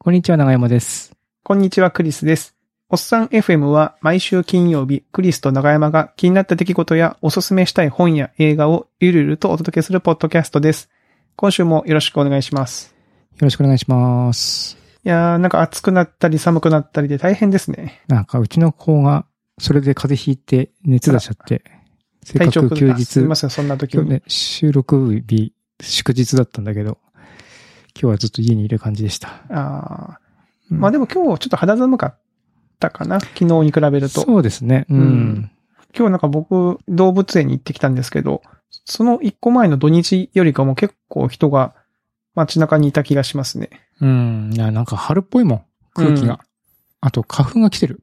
こんにちは、長山です。こんにちは、クリスです。おっさん FM は毎週金曜日、クリスと長山が気になった出来事やおすすめしたい本や映画をゆるゆるとお届けするポッドキャストです。今週もよろしくお願いします。よろしくお願いします。いやー、なんか暑くなったり寒くなったりで大変ですね。なんか、うちの子が、それで風邪ひいて、熱出しちゃって、せっか体調く休日、すみません、そんな時に。ね、収録日、祝日だったんだけど、今日はずっと家にいる感じでした。あーうんまあでも今日ちょっと肌寒かったかな昨日に比べると。そうですね。うん。うん今日なんか僕、動物園に行ってきたんですけど、その一個前の土日よりかも結構人が街中にいた気がしますね。うん。いや、なんか春っぽいもん、空気が。うんあと、花粉が来てる。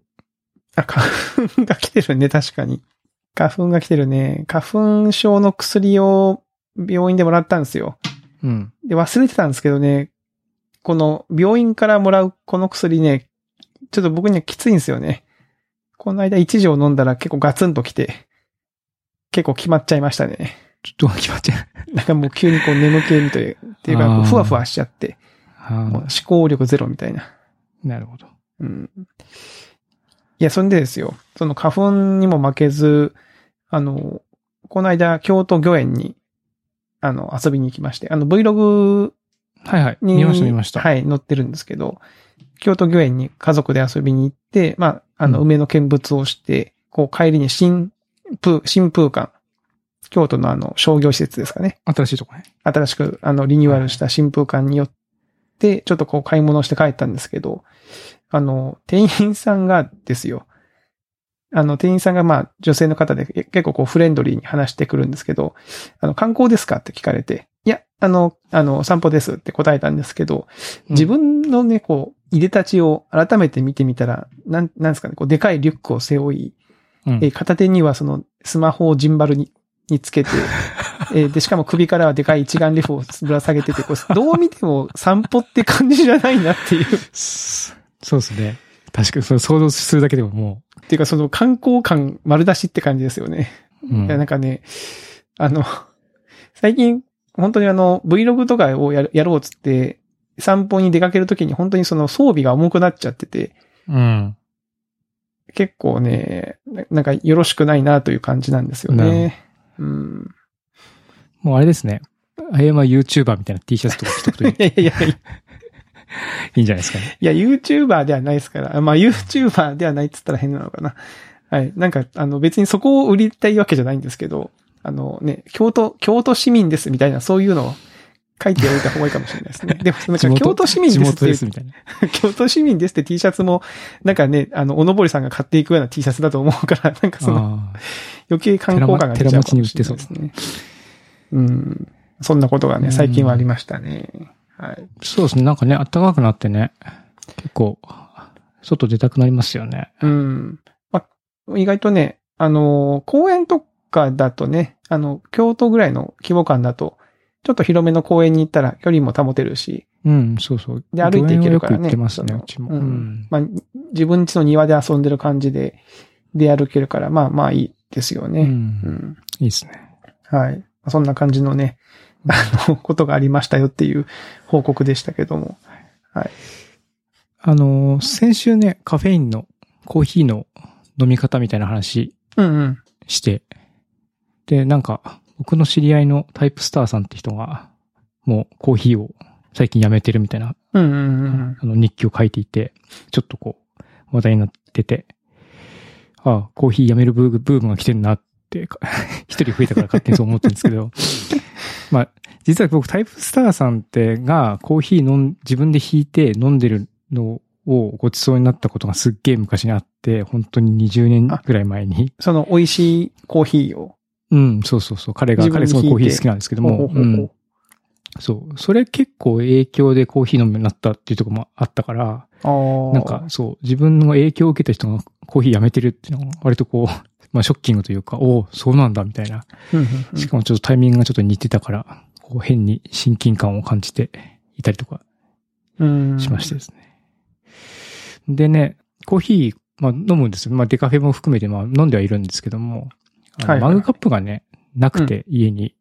あ、花粉が来てるね、確かに。花粉が来てるね。花粉症の薬を病院でもらったんですよ。うん。で、忘れてたんですけどね、この病院からもらうこの薬ね、ちょっと僕にはきついんですよね。この間一錠飲んだら結構ガツンと来て、結構決まっちゃいましたね。ちょっと決まっちゃう。なんかもう急にこう眠気みたいっていうか、ふわふわしちゃって、あもう思ー考力ゼロみたいな。なるほど。うん。いや、そんでですよ。その花粉にも負けず、あの、この間、京都御苑に、あの、遊びに行きまして、あの、Vlog はいはい。に、見ました見ました。はい、載ってるんですけど、京都御苑に家族で遊びに行って、まあ、あの、うん梅の見物をして、こう、帰りに新風、新風館、京都のあの、商業施設ですかね。新しいとこね。新しく、あの、リニューアルした新風館によって、ちょっとこう買い物をして帰ったんですけど、あの、店員さんがですよ、あの、店員さんがまあ、女性の方でえ結構こうフレンドリーに話してくるんですけど、あの、観光ですかって聞かれて、いや、あの、あの、散歩ですって答えたんですけど、自分のね、こう、いでたちを改めて見てみたら、なん、なんですかね、こう、でかいリュックを背負い、うん、えー片手にはそのスマホをジンバルににつけて、えーで、しかも首からはでかい一眼レフをぶら下げてて、こうどう見ても散歩って感じじゃないなっていう。そ そうですね。確かに、それ想像するだけでももっていうかその観光感丸出しって感じですよね。う、うんいや、なんかね、あの、最近、本当にあの、Vlog とかをやろうっつって、散歩に出かけるときに本当にその装備が重くなっちゃってて、うん。結構ね、ななんかよろしくないなという感じなんですよね。うん。もうあれですね。あやま YouTuber みたいな T シャツとか着とくといい いやいやいや、い いいんじゃないですかね。や、YouTuber ではないですから。まあ、YouTuber ではないって言ったら変なのかな。はい。なんか、あの、別にそこを売りたいわけじゃないんですけど、あのね、京都、京都市民ですみたいな、そういうのを書いておいた方がいいかもしれないですね。でも、なんか、京都市民地ですって元ですみたいな。京都市民ですって T シャツも、なんかね、あの、おのぼりさんが買っていくような T シャツだと思うから、なんかその、あ余計観光感が出ちゃうかもしれないですね。うん。そんなことがね、最近はありましたね。はい。ーそうですね。なんかね、暖かくなってね、結構、外出たくなりますよね。うん。まあ、意外とね、あのー公園とかだとね、あの、京都ぐらいの規模感だと、ちょっと広めの公園に行ったら距離も保てるし、うん、そうそう。で歩いて行けるからね行ってますね、うちも。うんうん。まあ、自分家の庭で遊んでる感じで、で歩けるから、まあまあいいですよう。ね。うんん。いいですね。はい。そんな感じのね、あの、ことがありましたよっていう報告でしたけども。はい。あのー、先週ね、カフェインのコーヒーの飲み方みたいな話うんうん。して、で、なんか、僕の知り合いのタイプスターさんって人が、もうコーヒーを最近やめてるみたいな、うんうんうんあの日記を書いていて、ちょっとこう、話題になってて、ああ、コーヒーやめるブームが来てるなっ 一人増えたから勝手にそう思ってるんですけど、まあ、実は僕タイプスターさんってがコーヒー飲ん、自分で引いて飲んでるのをごちそうになったことがすっげえ昔にあって、本当に20年ぐらい前に。その美味しいコーヒーを？うん、そうそうそう。彼が、彼ですごいコーヒー好きなんですけども、そう。それ結構影響でコーヒー飲むようになったっていうところもあったから。なんか、そう、自分の影響を受けた人がコーヒーやめてるっていうのが割とこう、まあショッキングというか、おおそうなんだみたいな。うんうんうんしかもちょっとタイミングがちょっと似てたから、こう変に親近感を感じていたりとかうんしましてですね。でね、コーヒー、まあ飲むんですよ。まあデカフェも含めてまあ飲んではいるんですけども、マグカップがね、なくて、家に。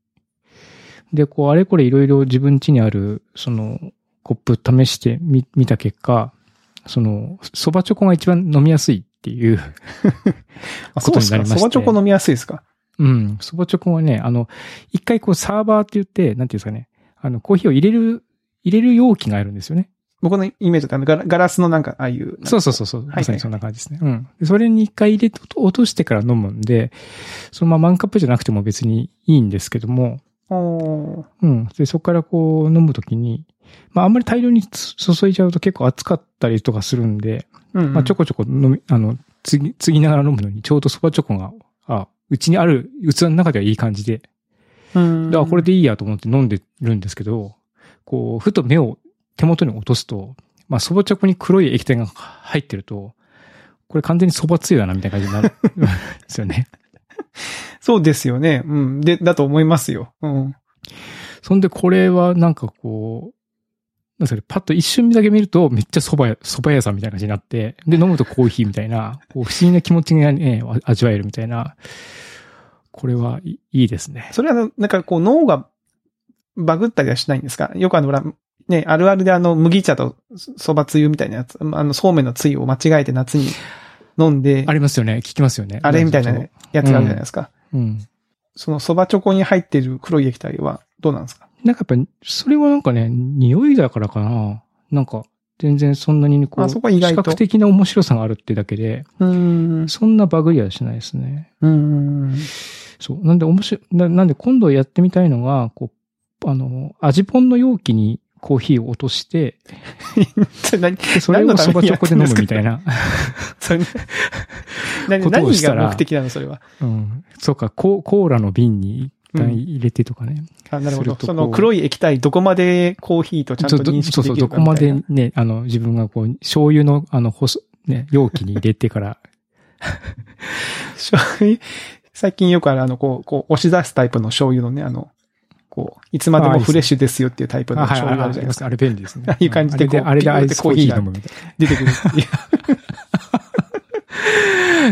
で、こう、あれこれいろいろ自分家にある、その、コップ試してみ、見た結果、その、蕎麦チョコが一番飲みやすいっていう あ、ことになりましてそばチョコ飲みやすいですか？うん。そばチョコはね、あの、一回こうサーバーって言って、なんていうんですかね。あの、コーヒーを入れる、入れる容器があるんですよね。僕のイメージだとガラガラスのなんか、ああいう。そうそうそうそう。はいまさにそんな感じですね。うん。でそれに一回入れて落としてから飲むんで、そのままマンカップじゃなくても別にいいんですけども、うん。で、そこからこう飲むときに、まああんまり大量につ注いじゃうと結構熱かったりとかするんで、うんうん。まあちょこちょこ飲み、あの、つぎ、つぎながら飲むのにちょうどそばチョコが、あ、うちにある器の中ではいい感じで、うん。であ、これでいいやと思って飲んでるんですけど、こう、ふと目を手元に落とすと、まあ、そばチョコに黒い液体が入ってると、これ完全にそばつゆだなみたいな感じになるん ですよね。そうですよね。うん。で、だと思いますよ。うん。そんでこれはなんかこう、なんそれ、パッと一瞬だけ見ると、めっちゃ蕎麦屋、蕎麦屋さんみたいな感じになって、で、飲むとコーヒーみたいな、こう不思議な気持ちがね、味わえるみたいな、これはいいいですね。それはなんかこう脳がバグったりはしないんですか？よくあの、ほら、ね、あるあるであの、麦茶と蕎麦つゆみたいなやつ、あの、そうめんのつゆを間違えて夏に飲んで、ありますよね。聞きますよね。あれみたいなやつがあるじゃないですか。うん。その蕎麦チョコに入っている黒い液体はどうなんですか？なんかやっぱ、それはなんかね、匂いだからかな。なんか、全然そんなにこう、あそこは意外と視覚的な面白さがあるってだけで、うーん。そんなバグりはしないですね。うーん。そう。なんで面白い、ななんで今度やってみたいのが、こう、あの、味ポンの容器にコーヒーを落として、それをそばチョコで飲むみたいやな。何が目的なのそれは？うん。そうか、ココーラの瓶に一旦入れてとかね。あ、なるほど。その黒い液体、どこまでコーヒーとちゃんと認識そうそう、できどこまるかみたいな。でね、あの、自分がこう、醤油の、あの、細、ね、容器に入れてから、醤油最近よくあるあの、こう、こう、押し出すタイプの醤油のね、あの、こう、いつまでもフレッシュですよっていうタイプの醤油ああるじゃないですか。あれ便利ですね。あ あいう感じであれで、こうあれでアイスコーヒー飲むみたい出てくる。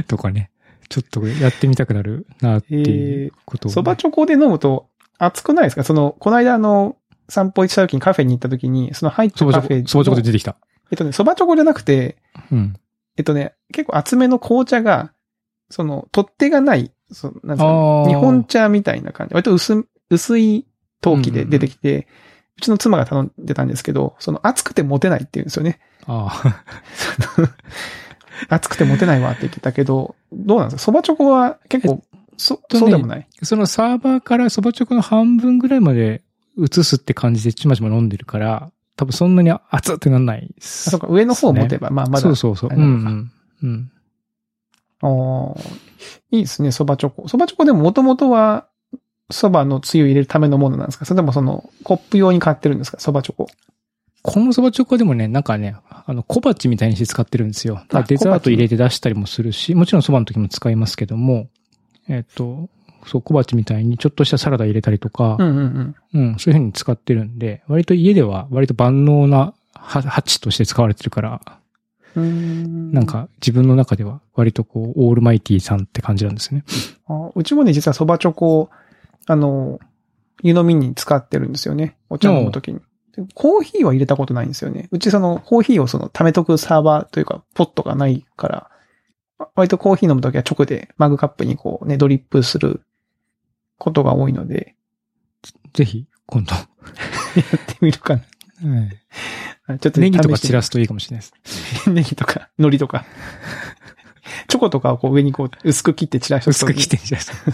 とかね。ちょっとやってみたくなるなっていうことをね、そばチョコで飲むと熱くないですか？その、この間あの、散歩した時にカフェに行った時に、その入ったカフェのそばチョコで出てきた。えっとね、そばチョコじゃなくて、うん。えっとね、結構厚めの紅茶が、その、取っ手がない、そなんですか日本茶みたいな感じ。割と薄、薄い陶器で出てきて、うちの妻が頼んでたんですけど、その熱くて持てないって言うんですよね。あ 熱くて持てないわって言ってたけど、どうなんですか？そばチョコは結構、そ、とねそうでもない？あ。そのサーバーからそばチョコの半分ぐらいまで移すって感じでちまちま飲んでるから、多分そんなに熱ってなんないす。そうか、上の方を持てば、まあまだ。そうそうそう。うんうん。うん。あーいいですね、そばチョコ。そばチョコでももともとは、そばのつゆ入れるためのものなんですか？それともその、コップ用に買ってるんですか？そばチョコ。このそばチョコでもね、なんかね、あの、小鉢みたいにして使ってるんですよ。あデザート入れて出したりもするし、もちろんそばの時も使いますけども、えっ、と、そう、小鉢みたいにちょっとしたサラダ入れたりとかう、んうんうん。うん、そういう風に使ってるんで、割と家では割と万能なは鉢として使われてるから、なん、か自分の中では割とこう、オールマイティーさんって感じなんですね。あうちもね、実はそばチョコを、あの、湯飲みに使ってるんですよね。お茶飲むときに。でコーヒーは入れたことないんですよね。うちその、コーヒーをその、貯めとくサーバーというか、ポットがないから、割とコーヒー飲むときは直でマグカップにこうね、ドリップすることが多いので、ぜひ、今度。やってみるかな。あちょっとネギとか散らすといいかもしれないです。ネギとか、海苔とか。チョコとかをこう上にこう薄く切って散らして薄く切ってんじゃないです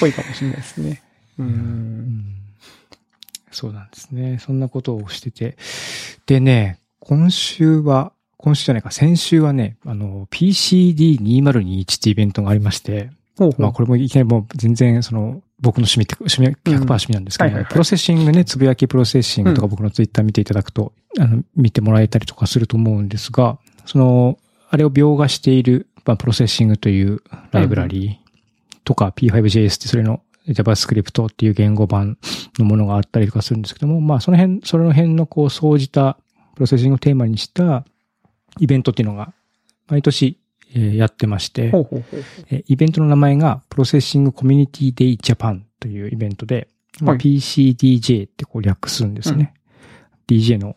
ぽいかもしれないですね。う。うんんそうなんですね。そんなことをしてて。でね、今週は、今週じゃないか、先週はね、あの、PCD2021 っていうイベントがありまして、ほうほうまあこれもいきなりもう全然その、僕の趣味って、趣味、100%趣味なんですけど、はいはいはい Processing ね、つぶやき Processing とか僕のツイッター見ていただくと、あの、見てもらえたりとかすると思うんですが、その、あれを描画している、まあ、 Processing というライブラリーとか P5JS ってそれの JavaScript っていう言語版のものがあったりとかするんですけども、まあその辺、その辺のこう、総じた Processing をテーマにしたイベントっていうのが毎年、えーやってまして、イベントの名前が Processing Community Day Japan というイベントで、まあ、はい PCDJ ってこう略すんですね。DJ の、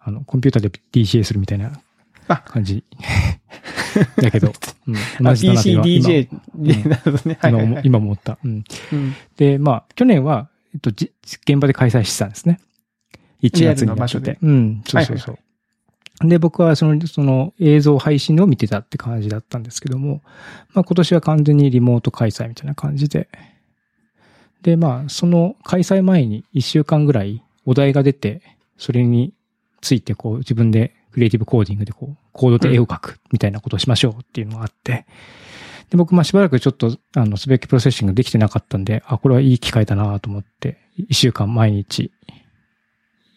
あの、コンピューターで DJ するみたいなあ感じ。だけど、うん、あ同じだなって PC、今 DJ んで、なるほどね。はい今はいはい。思今思った。うん。うんで、まあ、去年は、えっと、じ現場で開催してたんですね。1月に場所でて。うん、そうそうそう。で、僕はその、その映像配信を見てたって感じだったんですけども、まあ今年は完全にリモート開催みたいな感じで。で、まあ、その開催前に1週間ぐらいお題が出て、それについてこう自分でクリエイティブコーディングでこう、コードで絵を描くみたいなことをしましょうっていうのがあって、で、僕、まあしばらくちょっと、あの、すべきプロセッシングできてなかったんで、あ、これはいい機会だなと思って、1週間毎日、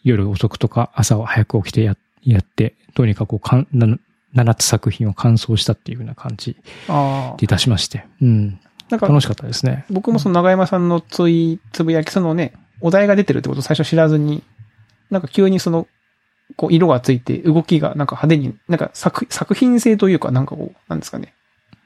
夜遅くとか朝は早く起きてややって、どうにかこうかん、な7つ作品を完走したっていうような感じ。で出しまして。うん。なんか、楽しかったですね。僕もその長山さんのつい、つぶやき、そのね、お題が出てるってことを最初知らずに、なんか急にその、こう、色がついて、動きがなんか派手に、なんか作、作品性というか、なんかこう、なんですかね。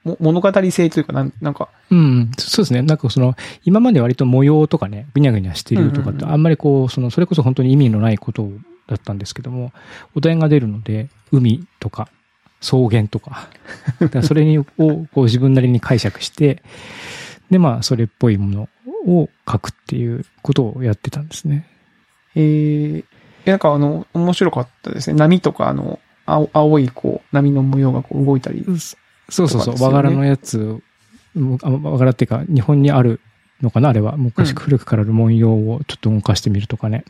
も物語性というか、なんなんか、うん。そうですね。なんかその、今まで割と模様とかね、ぐにゃぐにゃしてるとかって、あんまりこう、その、それこそ本当に意味のないことだったんですけども、お題が出るので、海とか、草原とか、だからそれにをこう自分なりに解釈して、で、まあ、それっぽいものを書くっていうことをやってたんですね。えー、えなんかあの、面白かったですね。波とか、あの、青青いこう、波の模様がこう動いたり。そうそうそう、和柄のやつ、和柄っていうか、日本にあるのかな？あれは。昔うん古くからある文様をちょっと動かしてみるとかね。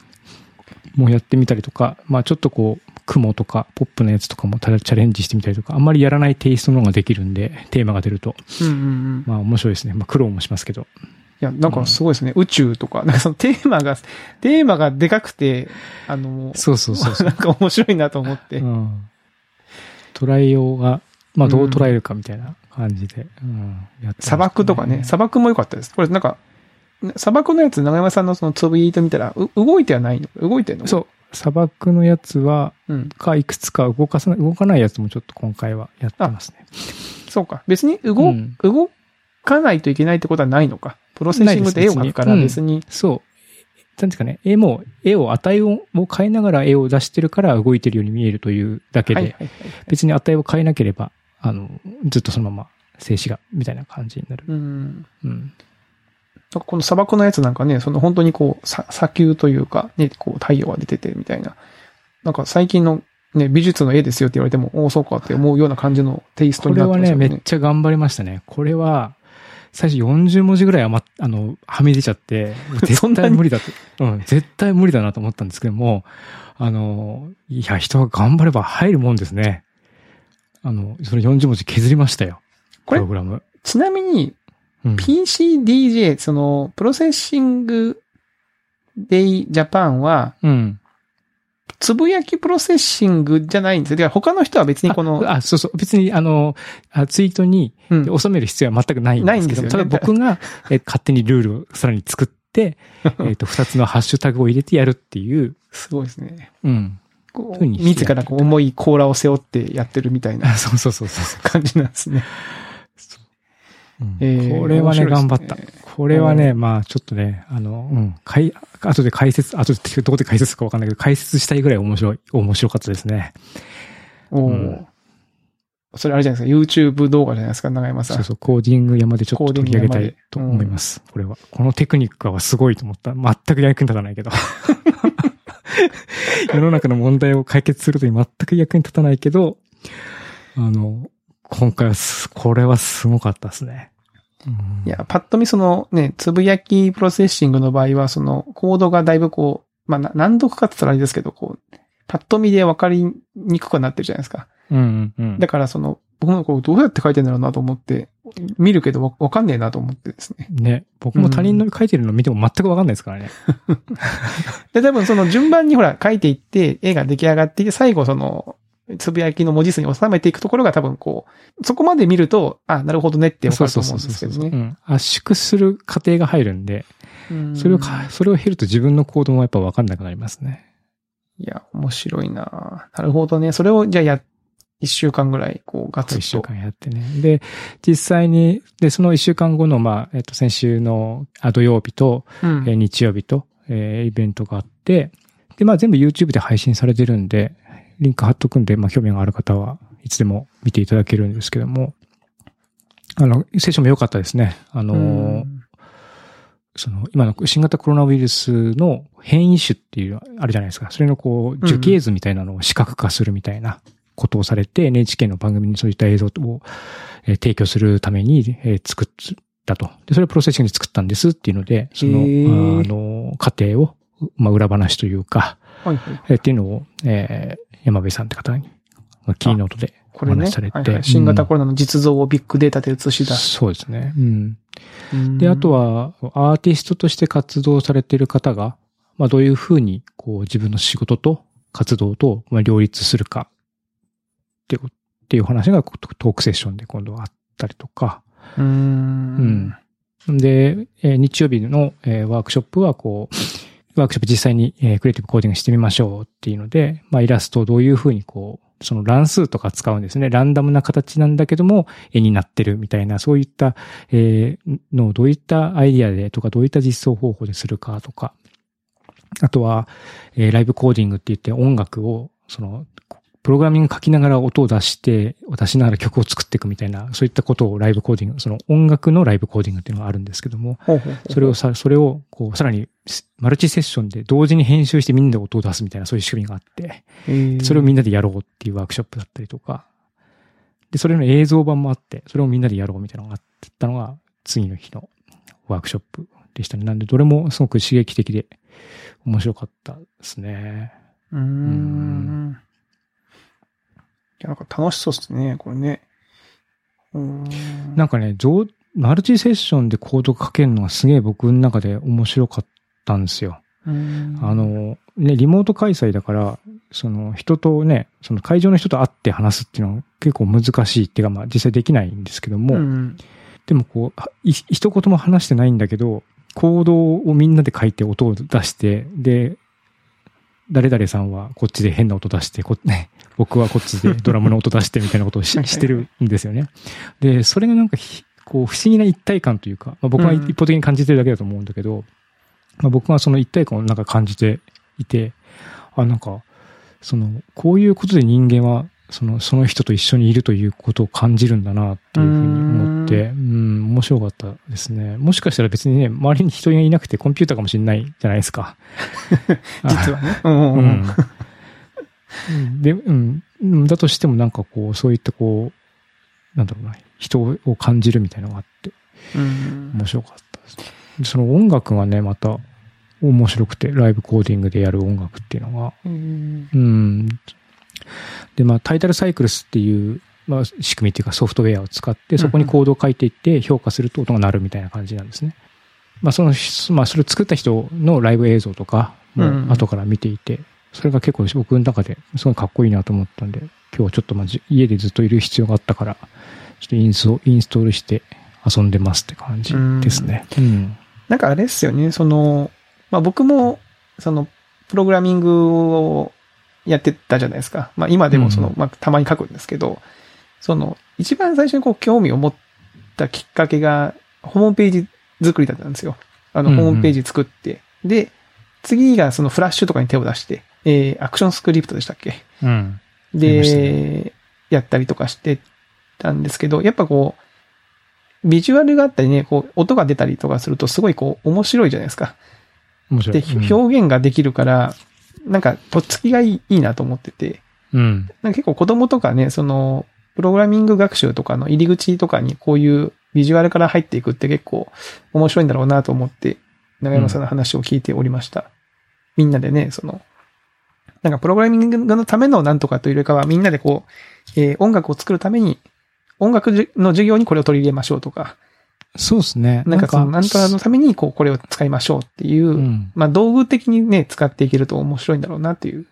もうやってみたりとか、まあちょっとこう、雲とかポップのやつとかもただチャレンジしてみたりとか、あんまりやらないテイストの方ができるんで、テーマが出ると。うんうんうん。まあ面白いですね。まあ苦労もしますけど。いや、なんかすごいですね。宇宙とか、なんかそのテーマが、テーマがでかくて、あの、そうそうそうそう。なんか面白いなと思って。うん。捉えようが、まあどう捉えるかみたいな感じで、うん、やってました砂漠とかね、砂漠も良かったです。これなんか、砂漠のやつ、長山さんのそのツイート見たら、う動いてはないの？動いてんの？そう。砂漠のやつは、う。うん。か、いくつか動かさない、動かないやつもちょっと今回はやってますね。そうか。別に動、うん動かないといけないってことはないのか。プロセッシングで絵をから別に。そう。なんですかね、絵も、絵を、値をを変えながら絵を出してるから動いてるように見えるというだけで、はいはいはいはい。別に値を変えなければ、あの、ずっとそのまま静止画みたいな感じになる。うん。うん。なんかこの砂漠のやつなんかね、その本当にこう、さ砂丘というか、ね、こう太陽が出ててみたいな。なんか最近のね、美術の絵ですよって言われても、おお、そうかって思うような感じのテイストになってこれはね、ますよね。めっちゃ頑張りましたね。これは、最初40文字ぐらい余っ、あの、はみ出ちゃって、絶対無理だと。うん、絶対無理だなと思ったんですけども、あの、いや、人が頑張れば入るもんですね。あの、それ40文字削りましたよ。これプログラム。ちなみに、うん、PCDJ、その、 Processing Day Japan は、うん。つぶやき Processing じゃないんですよ。だから他の人は別にこの、あ、あそうそう。別に、あの、あツイートにうん収める必要は全くないんですけど、ないんただ僕が、え勝手にルールをさらに作って、えっと、二つのハッシュタグを入れてやるっていう、すごいですね。うん。こう自らこう重い甲羅を背負ってやってるみたいな あそうそうそうそう。感じなんですね。うんえーこれはね、ね頑張った。これはね、まあ、ちょっとね、あの、うん、かい、後で解説、後でどこで解説かわかんないけど、解説したいぐらい面白い、面白かったですね。おーうんそれあれじゃないですか。YouTube 動画じゃないですか、長山さん。そうそう、コーディング山でちょっと取り上げたいと思います。これは。このテクニックはすごいと思った。全く役に立たないけど。世の中の問題を解決するとに全く役に立たないけど、あの、今回はす、これはすごかったですね。うんいや、パッと見そのね、つぶやきプロセッシングの場合は、そのコードがだいぶこう、まあ、な難読かって言ったらあれですけど、こう、パッと見で分かりにくくなってるじゃないですか。うんうんうん。だからその、僕もこう、どうやって書いてんだろうなと思って、見るけどわわかんねえなと思ってですね。ね。僕も他人の書いてるの見ても全くわかんないですからね。で、多分その順番にほら書いていって、絵が出来上がっていて、最後その、つぶやきの文字数に収めていくところが多分こう、そこまで見ると、あ、なるほどねってわかると思うんですけどうね。ん。圧縮する過程が入るんで、うんそれをか、それを経ると自分の行動もやっぱわかんなくなりますね。いや、面白いななるほどね。それを、じゃあや、一週間ぐらい、こう、ガツ一週ッと。間やってね。で、実際に、で、その一週間後の、まあ、えっと、先週の、あ、土曜日と、うんえー日曜日と、えーイベントがあって、で、まあ全部 YouTube で配信されてるんで、リンク貼っとくんで、まあ興味がある方はいつでも見ていただけるんですけども、あの、セッションも良かったですね。あの、うんその、今の新型コロナウイルスの変異種っていう、あるじゃないですか。それのこう、樹形図みたいなのを視覚化するみたいなことをされて、NHK の番組にそういった映像を、えー提供するために、えー作ったと。で、それをプロセッシングで作ったんですっていうので、その、あの、過程を、まあ、裏話というか、はいはい。えーっていうのを、えー山部さんって方に、まあ、キーノートでおこれね、話しされて、はいはい新型コロロナの実像をビッグデータで映し出す。そうですね。うん。うんで、あと、は、アーティストとして活動されている方が、まあ、どういうふうに、こう、自分の仕事と活動と、まあ、両立するか、っていう、っていう話がトトークセッションで今度はあったりとか、うーん。うん。で、えー日曜日の、えーワークショップは、こう、ワークショップ実際に、えークリエイティブコーディングしてみましょうっていうので、まあ、イラストをどういうふうにこう、その乱数とか使うんですね。ランダムな形なんだけども、絵になってるみたいな、そういった、えーのをどういったアイディアでとか、どういった実装方法でするかとか、あとは、えーライブコーディングって言って音楽を、その、プログラミング書きながら音を出して、出しながら曲を作っていくみたいな、そういったことをライブコーディング、その音楽のライブコーディングっていうのがあるんですけども、それをさ、それを、こう、さらに、マルチセッションで同時に編集してみんなで音を出すみたいな、そういう仕組みがあって、それをみんなでやろうっていうワークショップだったりとか、で、それの映像版もあって、それをみんなでやろうみたいなのがあったのが、次の日のワークショップでしたね。なんで、どれもすごく刺激的で面白かったですね。うーん。なんか楽しそうですね、これね。うーん。なんかね、上マルチセッションでコード書けるのがすげえ僕の中で面白かったんですよ。うんあ、の、ね、リモート開催だから、その人とね、その会場の人と会って話すっていうのは結構難しいっていうか、まあ実際できないんですけども、うん。でもこう、い一言も話してないんだけど、コードをみんなで書いて音を出して、で、誰々さんはこっちで変な音出して、こね、僕はこっちでドラムの音出してみたいなことをししてるんですよね。で、それがなんかひ、こう、不思議な一体感というか、まあ、僕はうん。一方的に感じてるだけだと思うんだけど、まあ、僕はその一体感をなんか感じていて、あ、なんか、その、こういうことで人間は、その、その人と一緒にいるということを感じるんだなっていうふうに思って、うん、面白かったですね。もしかしたら別にね、周りに人がいなくてコンピューターかもしれないじゃないですか。実はね。うんうん。で、うん。うんだとしてもなんかこう、そういったこう、なんだろうな、人を感じるみたいなのがあって、うん面白かったです。でその音楽がね、また面白くて、ライブコーディングでやる音楽っていうのが、うんうん。で、まあ、タイタルサイクルスっていう、まあ、仕組みっていうかソフトウェアを使って、そこにコードを書いていって評価すると音が鳴るみたいな感じなんですね。まあ、その、まあ、それを作った人のライブ映像とかうんも後から見ていて、それが結構僕の中ですごいかっこいいなと思ったんで、今日はちょっとまあじ家でずっといる必要があったから、ちょっとインストインストールして遊んでますって感じですね。うん。なんかあれですよね、その、まあ僕も、その、プログラミングをやってたじゃないですか。まあ今でもその、うんまあたまに書くんですけど、その、一番最初にこう興味を持ったきっかけが、ホームページ作りだったんですよ。あの、うんうんホームページ作って。で、次がそのフラッシュとかに手を出して、えー、アクションスクリプトでしたっけ？うん。で、やったりとかしてたんですけど、やっぱこう、ビジュアルがあったりね、こう、音が出たりとかするとすごいこう、面白いじゃないですか。で、面白い。うん表現ができるから、なんか、とっつきがいいいいなと思ってて、うん。なんか結構子供とかね、その、プログラミング学習とかの入り口とかにこういうビジュアルから入っていくって結構面白いんだろうなと思って、長山さんの話を聞いておりました。みんなでね、その、なんかプログラミングのためのなんとかというよりかは、みんなでこう、えー音楽を作るために、音楽じの授業にこれを取り入れましょうとか、そうですね。なんかそのなんとかのためにこう、これを使いましょうっていう、うん。まあ道具的にね、使っていけると面白いんだろうなっていう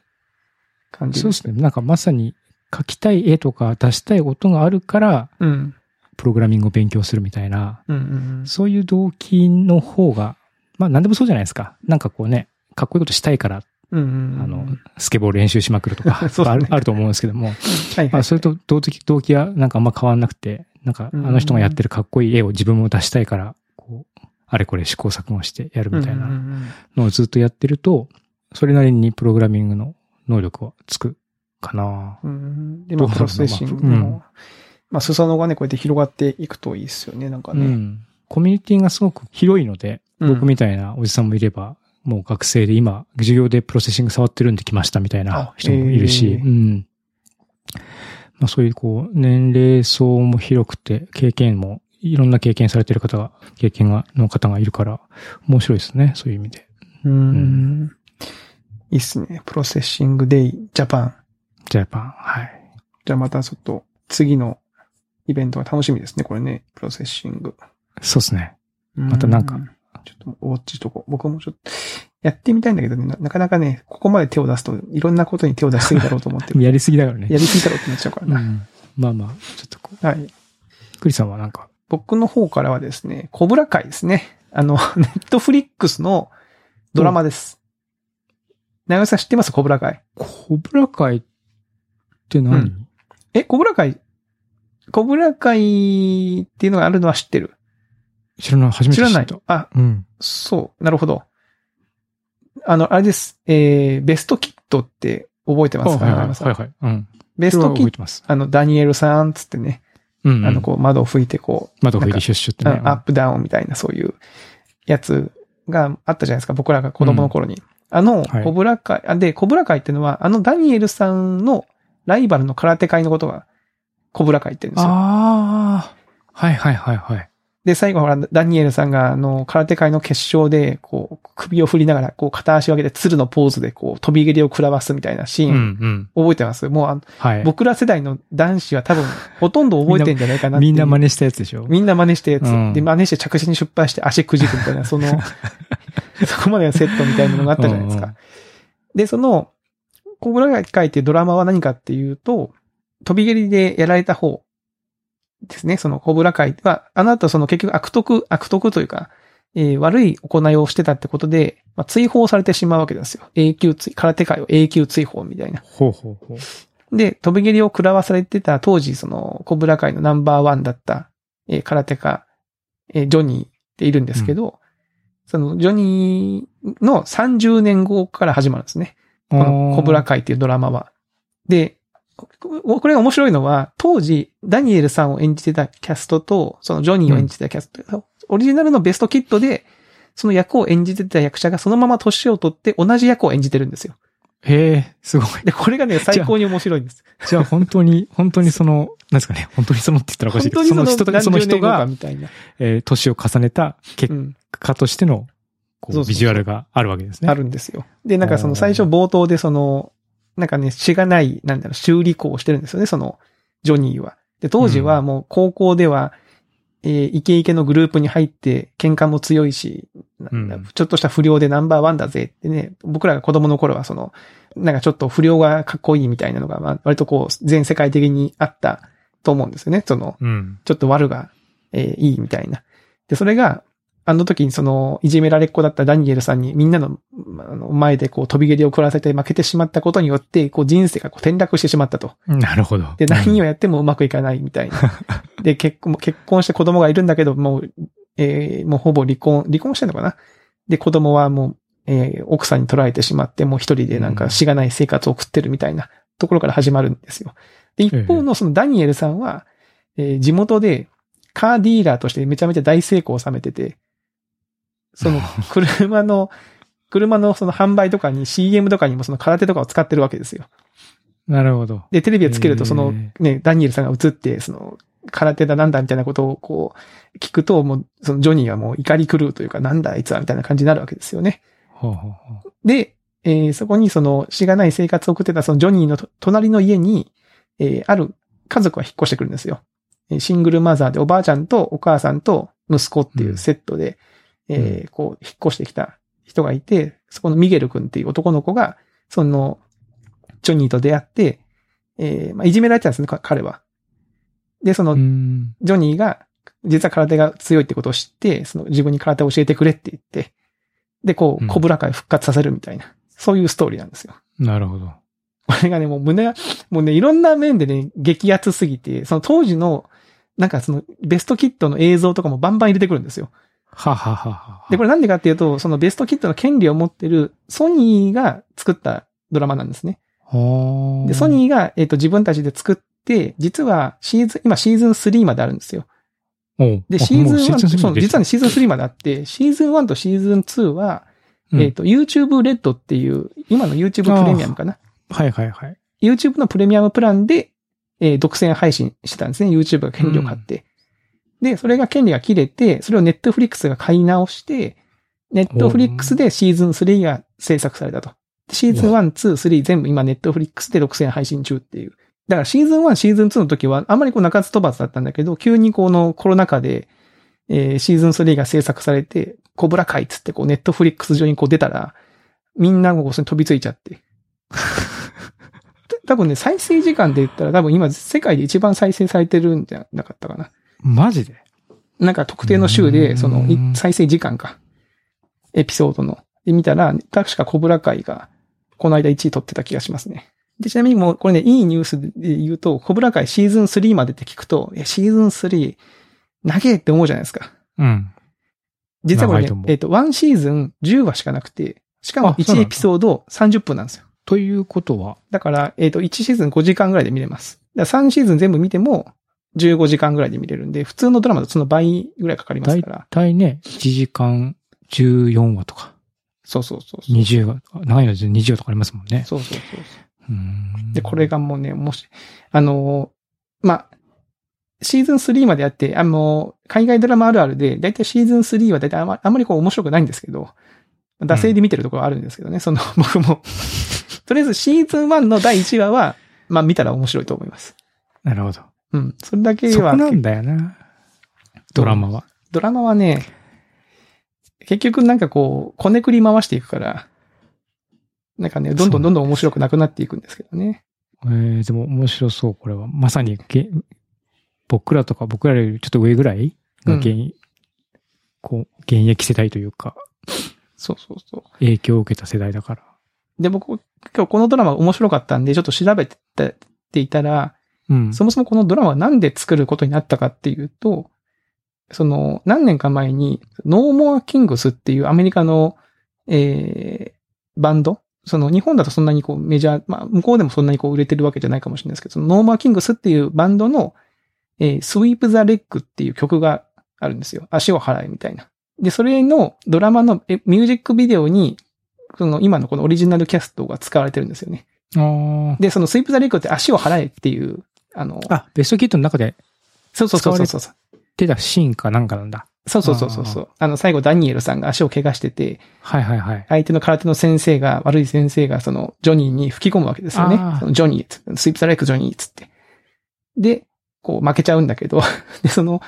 感じそうですね。なんかまさに書きたい絵とか出したい音があるから、うん。プログラミングを勉強するみたいな、うんうんそういう動機の方が、まあ何でもそうじゃないですか。なんかこうね、かっこいいことしたいから、うん。うんうん。あの、スケボー練習しまくるとか、あると思うんですけども、はいはい、まあそれと動機、動機はなんかあんま変わんなくて、なんかあの人がやってるかっこいい絵を自分も出したいから、こう、あれこれ試行錯誤してやるみたいなのをずっとやってると、それなりにプログラミングの能力はつくかな。うん。で、まあ、プロセッシングまあも、まあ、裾野がね、こうやって広がっていくといいですよね、なんかね。うん。コミュニティがすごく広いので、うん僕みたいなおじさんもいれば、もう学生で今、授業で Processing 触ってるんで来ましたみたいなあ人もいるし、うん。まあそういうこう、年齢層も広くて、経験も、いろんな経験されてる方が、経験が、の方がいるから、面白いですね、そういう意味で。うん。いいっすね。 Processing Day Japan。Japan、はい。じゃあまたちょっと次のイベントが楽しみですね、これね。 Processing。そうですね。またなんかうちょっとウォッチしとこう。僕もちょっと、やってみたいんだけどねな、なかなかね、ここまで手を出すと、いろんなことに手を出しすぎだろうと思ってる。やりすぎだからね。やりすぎだろうってなっちゃうからな。うん。まあまあ、ちょっとこはい。う、クリさんはなんか、僕の方からはですね、コブラ会ですね。あの、ネットフリックスのドラマです。長尾さん知ってます？コブラ会。コブラ会って何、うんえ、コブラ会、コブラ会っていうのがあるのは知ってる？知らない、初めて知った。知らない。あ、うん。そう、なるほど。あの、あれです。えー、ベストキットって覚えてますか、はいはいはいはい。うん。ベストキット。あの、ダニエルさんつってね、うん、うん。あの、こう、窓を拭いてこう、窓拭いてシュッシュってね。うんアップダウンみたいなそういうやつがあったじゃないですか、僕らが子供の頃に。あの、はいコブラ会、あで、コブラ会っていうのは、あのダニエルさんのライバルの空手会のことが、コブラ会って言うんですよ。ああ。はいはいはいはい。で、最後ほら、ダニエルさんが、あの、空手会の決勝で、こう、首を振りながら、こう、片足を上げて、鶴のポーズで、こう、飛び蹴りを食らわすみたいなシーうんン、うん。覚えてます？もうあの、はい。僕ら世代の男子は多分、ほとんど覚えてんじゃないかなみんな真似したやつでしょ？みんな真似したやつ。うんで、真似して着地に失敗して足くじくみたいな、その、そこまでのセットみたいなのがあったじゃないですか。うんで、その、コブラ会っていうドラマは何かっていうと、飛び蹴りでやられた方ですね。そのコブラ会は、あの後その結局悪徳、悪徳というか、えー悪い行いをしてたってことで、まあ、追放されてしまうわけですよ。永久追、空手界を永久追放みたいな。ほうほうほう。で、飛び蹴りを食らわされてた当時、その、コブラ界のナンバーワンだった、えー空手家、えージョニーっているんですけど、その、ジョニーの30年後から始まるんですね。このコブラ界っていうドラマは。で、ここれが面白いのは、当時、ダニエルさんを演じてたキャストと、そのジョニーを演じてたキャスト、オリジナルのベストキットで、その役を演じてた役者がそのまま年を取って同じ役を演じてるんですよ。へえ、すごい。で、これがね、最高に面白いんです。じゃあ本当に、本当にその、なんですかね、本当にそのって言ったらおかしいけど、その人と、その人が、みたいな。えー年を重ねた結うん。果としての、こうビジュアルがあるわけですね。あるんですよ。で、なんかその最初冒頭でその、なんかね、しがない、なんだろう、修理工をしてるんですよね、その、ジョニーは。で、当時はもう高校では、えーイケイケのグループに入って、喧嘩も強いし、なんだうんちょっとした不良でナンバーワンだぜってね、僕らが子供の頃はその、なんかちょっと不良がかっこいいみたいなのが、まあ、割とこう、全世界的にあったと思うんですよね、その、うん。ちょっと悪が、えーいいみたいな。で、それが、あの時にその、いじめられっ子だったダニエルさんにみんなの前でこう飛び蹴りを食らせて負けてしまったことによって、こう人生がこう転落してしまったと。なるほど。で、何を、をやってもうまくいかないみたいな。で、結婚、結婚して子供がいるんだけど、もう、えーもうほぼ離婚、離婚してんのかな？で、子供はもう、えー奥さんに取られてしまって、もう一人でなんかしがない生活を送ってるみたいなところから始まるんですよ。で、一方のそのダニエルさんは、えー地元でカーディーラーとしてめちゃめちゃ大成功を収めてて、その 車の、車のその販売とかに CM とかにもその空手とかを使ってるわけですよ。なるほど。で、テレビをつけると、そのへね、ダニエルさんが映って、その、空手だなんだみたいなことをこう、聞くと、もう、そのジョニーはもう怒り狂うというか、なんだあいつはみたいな感じになるわけですよね。ほうほうほう。で、えーそこにその、しがない生活を送ってたそのジョニーのと隣の家に、えーある家族が引っ越してくるんですよ。えーシングルマザーでおばあちゃんとお母さんと息子っていうセットで、えーこう、引っ越してきた人がいて、そこのミゲル君っていう男の子が、その、ジョニーと出会って、えーまあ、いじめられてたんですね、か彼は。で、そのう、ん。ジョニーが、実は空手が強いってことを知って、その自分に空手を教えてくれって言って、で、こう、うんコブラ会復活させるみたいな、そういうストーリーなんですよ。なるほど。これがね、もう胸、もうね、いろんな面でね、激アツすぎて、その当時の、なんかその、ベストキットの映像とかもバンバン入れてくるんですよ。はははは。で、これなんでかっていうと、そのベストキットの権利を持ってるソニーが作ったドラマなんですね。はで、ソニーが、えっ、と、自分たちで作って、実はシーズン、今シーズン3まであるんですよ。ーで、シーズン1、そう、実はシーズン3まであって、シーズン1とシーズン2は、うんえっ、と、YouTube レッドっていう、今の YouTube プレミアムかな。はいはいはい。YouTube のプレミアムプランで、えー独占配信してたんですね。YouTube が権利を買って。で、それが権利が切れて、それを Netflix が買い直して、Netflix でシーズン3が制作されたと。でシーズン1、2、3全部今 Netflix で独占配信中っていう。だからシーズン1、シーズン2の時はあんまりこう中津飛ばずだったんだけど、急にこのコロナ禍で、えーシーズン3が制作されて、コブラ会っつってこう Netflix 上にこう出たら、みんなもうそれに飛びついちゃって。多分ね、再生時間で言ったら多分今世界で一番再生されてるんじゃなかったかな。マジで？なんか特定の週で、その、い再生時間か。エピソードの。で、見たら、確かコブラ会が、この間1位取ってた気がしますね。で、ちなみにもう、これね、いいニュースで言うと、コブラ会シーズン3までって聞くと、え、シーズン3、長えって思うじゃないですか。うん。実はこれねえっ、と、1シーズン10話しかなくて、しかも1あそうなんだエピソード30分なんですよ。ということは、だから、えっ、と、1シーズン5時間ぐらいで見れます。だから3シーズン全部見ても、15時間ぐらいで見れるんで、普通のドラマとその倍ぐらいかかります大から。体ね、1時間14話とか、そうそうそうそう。20話、長いので20話とかありますもんね。そうそうそうそう。で、これがもうね、もし、あのーまあ、シーズン3までやって、あのー海外ドラマあるあるで、だいたいシーズン3はだいたいあんまあんまりこう面白くないんですけど、惰性で見てるところあるんですけどね、その、僕も。とりあえずシーズン1の第1話は、まあ見たら面白いと思います。なるほど。うん。それだけはそこ、なんだよな。ドラマは。ドラマはね、結局なんかこう、こねくり回していくから、なんかね、どんどんどんどん面白くなくなっていくんですけどね。えー、でも面白そう、これは。まさにげ、僕らとか、僕らよりちょっと上ぐらいが現、こう、現役世代というか、そうそうそう。影響を受けた世代だから。で、僕、今日このドラマ面白かったんで、ちょっと調べてていたら、うん。そもそもこのドラマはなんで作ることになったかっていうと、その、何年か前に、 No More Kings っていうアメリカの、えー、バンド？その、日本だとそんなにこうメジャー、まあ、向こうでもそんなにこう売れてるわけじゃないかもしれないですけど、その No More Kings っていうバンドの、えー、 Sweep the Leg っていう曲があるんですよ。足を払えみたいな。で、それのドラマのえミュージックビデオに、その今のこのオリジナルキャストが使われてるんですよね。で、そのスイープザレッグって足を払えっていう、あの、あ、ベストキットの中でそうそうそうそうそう。出たシーンかなんかなんだ。そうそうそうそうそう。あの、最後ダニエルさんが足を怪我してて、はいはいはい。相手の空手の先生が、悪い先生がその、ジョニーに吹き込むわけですよね。そのジョニーつ、スイープザレックジョニーっつって。で、こう負けちゃうんだけど、で、その、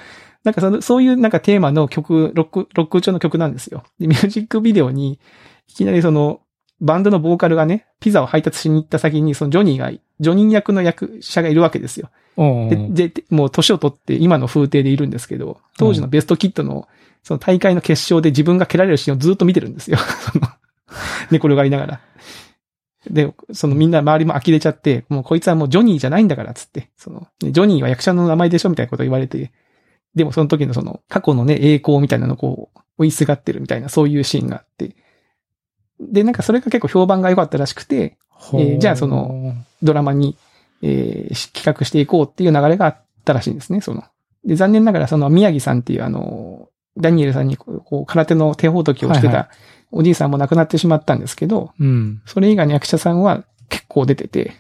なんかその、そういうなんかテーマの曲、ロック、ロック調の曲なんですよ。で、ミュージックビデオに、いきなりその、バンドのボーカルがね、ピザを配達しに行った先に、そのジョニーが、ジョニー役の役者がいるわけですよ。で、で、もう年を取って今の風景でいるんですけど、当時のベストキットの、その大会の決勝で自分が蹴られるシーンをずっと見てるんですよ。寝転がりながら。で、そのみんな周りも呆れちゃって、もうこいつはもうジョニーじゃないんだから、つって。その、ねジョニーは役者の名前でしょみたいなこと言われて、でもその時のその過去のね、栄光みたいなのをこう、追いすがってるみたいな、そういうシーンがあって。で、なんかそれが結構評判が良かったらしくて、えーじゃあその、ドラマに、えーし企画していこうっていう流れがあったらしいんですね、その。で、残念ながらその宮城さんっていうあの、ダニエルさんにこう空手の手ほどきをしてはいはたおじいさんも亡くなってしまったんですけど、うん。それ以外の役者さんは結構出てて、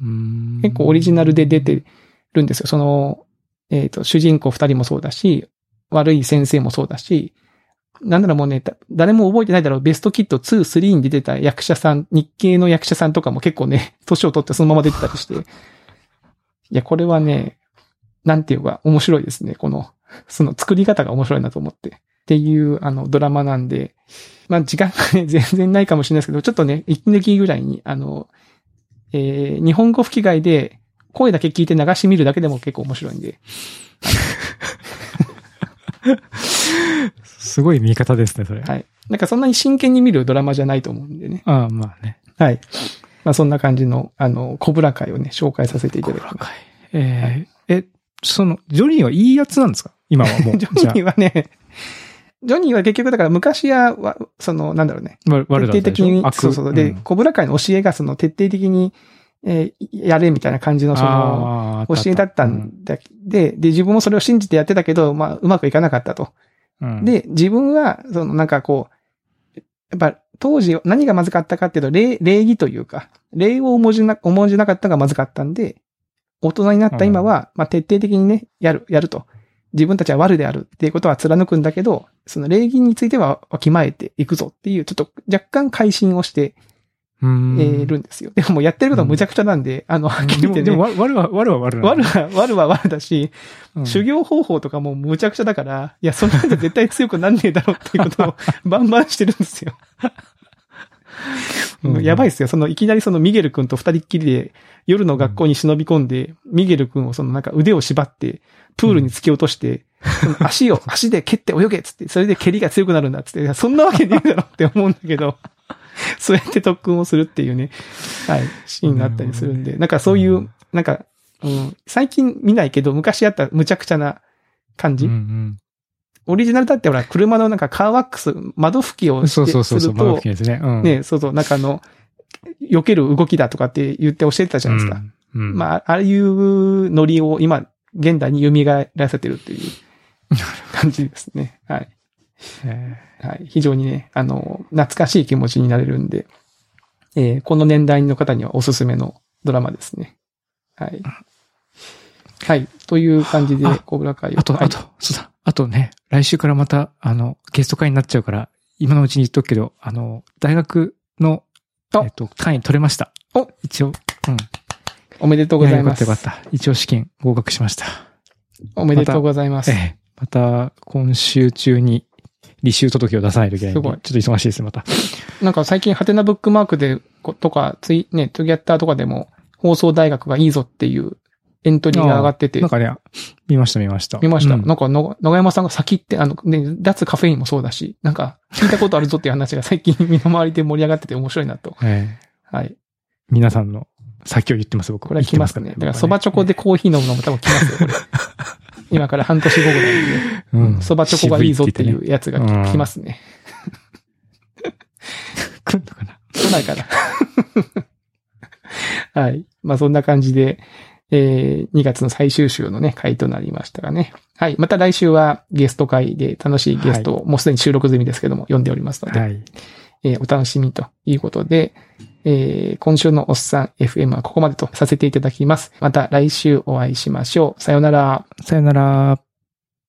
うーん結構オリジナルで出てるんですよ。その、えっ、と、主人公二人もそうだし、悪い先生もそうだし、なんならもうね、誰も覚えてないだろう、ベストキット2、3に出てた役者さん、日系の役者さんとかも結構ね、年を取ってそのまま出てたりして、いや、これはね、なんていうか、面白いですね。この、その作り方が面白いなと思って。っていう、あの、ドラマなんで、まあ、時間がね、全然ないかもしれないですけど、ちょっとね、息抜きぐらいに、あの、えー日本語吹き替えで、声だけ聞いて流し見るだけでも結構面白いんで。すごい見方ですね、それ。はい。なんかそんなに真剣に見るドラマじゃないと思うんでね。ああ、まあね。はい。まあそんな感じの、あの、コブラ会をね、紹介させていただきます。かい。えーえ、その、ジョニーはいいやつなんですか？今はもう。ジョニーはね、ジョニーは結局だから昔はわ、その、なんだろうね。徹底的に、悪そうそう。で、んコブラ会の教えがその徹底的に、えーやれみたいな感じのその、教えだったんだ、で、で、自分もそれを信じてやってたけど、まあ、うまくいかなかったと。うんで、自分は、そのなんかこう、やっぱ当時何がまずかったかっていうと、礼、礼儀というか、礼を重んじな、重んじなかったのがまずかったんで、大人になった今は、まあ徹底的にね、やる、やると。自分たちは悪であるっていうことは貫くんだけど、その礼儀についてはわきまえていくぞっていう、ちょっと若干改心をしてるんですよ。でももうやってることは無茶苦茶なんで、あの、はっきり言ってね、でも、わ悪は、悪は悪悪は、悪は悪だし、うん。修行方法とかも無茶苦茶だから、いや、そんなんじゃ絶対強くなんねえだろうっていうことを バンバンしてるんですよ。うん。やばいっすよ。その、いきなりそのミゲル君と二人っきりで、夜の学校に忍び込んで、ミゲル君をそのなんか腕を縛って、プールに突き落として、足を、足で蹴って泳げっつって、それで蹴りが強くなるんだっつって、そんなわけねえだろって思うんだけど、そうやって特訓をするっていうね、はい、シーンがあったりするんで、なんかそういう、なんか、うん、最近見ないけど、昔あった無茶苦茶な感じ？うんオリジナルだってほら、車のなんかカーワックス、窓拭きうん。をして、そうそうそうそう、すると窓拭き、ですね。うん。ね、そうそう、なんかあの、避ける動きだとかって言って教えてたじゃないですか。うん。うん。まあ、ああいうノリを今、現代に蘇らせてるっていう感じですね。はい。えはい。非常にね、あの、懐かしい気持ちになれるんで、えーこの年代の方にはおすすめのドラマですね。はい。はい。という感じであ、コブラ会をーあと、はいあと、そうだ。あとね、来週からまた、あの、ゲスト会になっちゃうから、今のうちに言っとくけど、あの、大学の、あえっと、単位取れました。お一応、うん。おめでとうございます。やよかったよかった。一応試験合格しました。おめでとうございます。ええ。また、今週中に、履修届を出さないといけない。すごいちょっと忙しいです、また。なんか最近、ハテナブックマークで、ことか、ツイ、ね、トゥギャッターとかでも、放送大学がいいぞっていうエントリーが上がっててなん、かね、見ました見ました。見ました。うんなんかの、長山さんが先って、あの、ね、脱カフェインもそうだし、なんか、聞いたことあるぞっていう話が最近身の回りで盛り上がってて面白いなと。ええはい。皆さんの先を言ってます、僕。これは来ますね。だから、そばチョコで僕コーヒー飲むのも多分来ますよ、これ。今から半年後ぐらいに。そばチョコがいいぞってい渋うやつがうん来ますね。来んのかな？来ないかな。はい。まあそんな感じで、えー、2月の最終週のね、回となりましたがね。はい。また来週はゲスト会で楽しいゲストを、もうすでに収録済みですけども、読んでおりますので、はい。えーお楽しみということで、えー今週のおっさん FM はここまでとさせていただきます。また来週お会いしましょう。さよなら。さよなら。